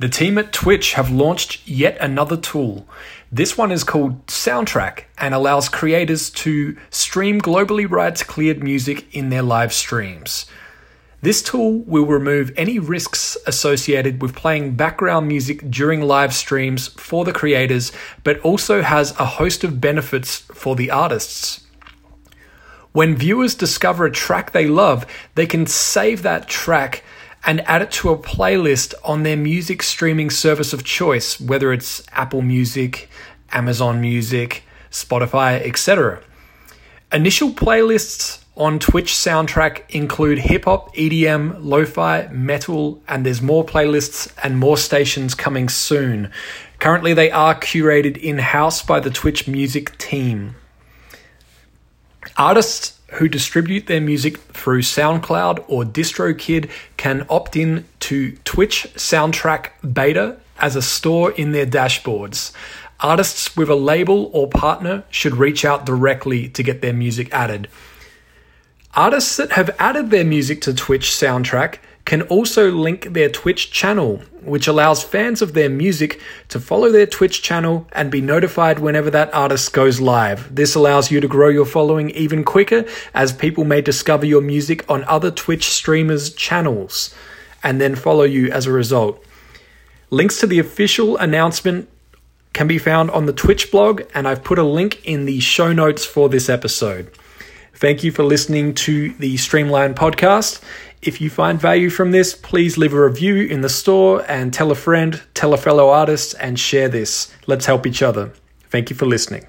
The team at Twitch have launched yet another tool. This one is called Soundtrack and allows creators to stream globally rights cleared music in their live streams. This tool will remove any risks associated with playing background music during live streams for the creators, but also has a host of benefits for the artists. When viewers discover a track they love, they can save that track and add it to a playlist on their music streaming service of choice, whether it's Apple Music, Amazon Music, Spotify, etc. Initial playlists on Twitch soundtrack include hip hop, EDM, lo fi, metal, and there's more playlists and more stations coming soon. Currently, they are curated in house by the Twitch music team. Artists who distribute their music through SoundCloud or DistroKid can opt in to Twitch Soundtrack Beta as a store in their dashboards. Artists with a label or partner should reach out directly to get their music added. Artists that have added their music to Twitch Soundtrack can also link their Twitch channel, which allows fans of their music to follow their Twitch channel and be notified whenever that artist goes live. This allows you to grow your following even quicker as people may discover your music on other Twitch streamers' channels and then follow you as a result. Links to the official announcement can be found on the Twitch blog, and I've put a link in the show notes for this episode. Thank you for listening to the Streamline podcast. If you find value from this, please leave a review in the store and tell a friend, tell a fellow artist, and share this. Let's help each other. Thank you for listening.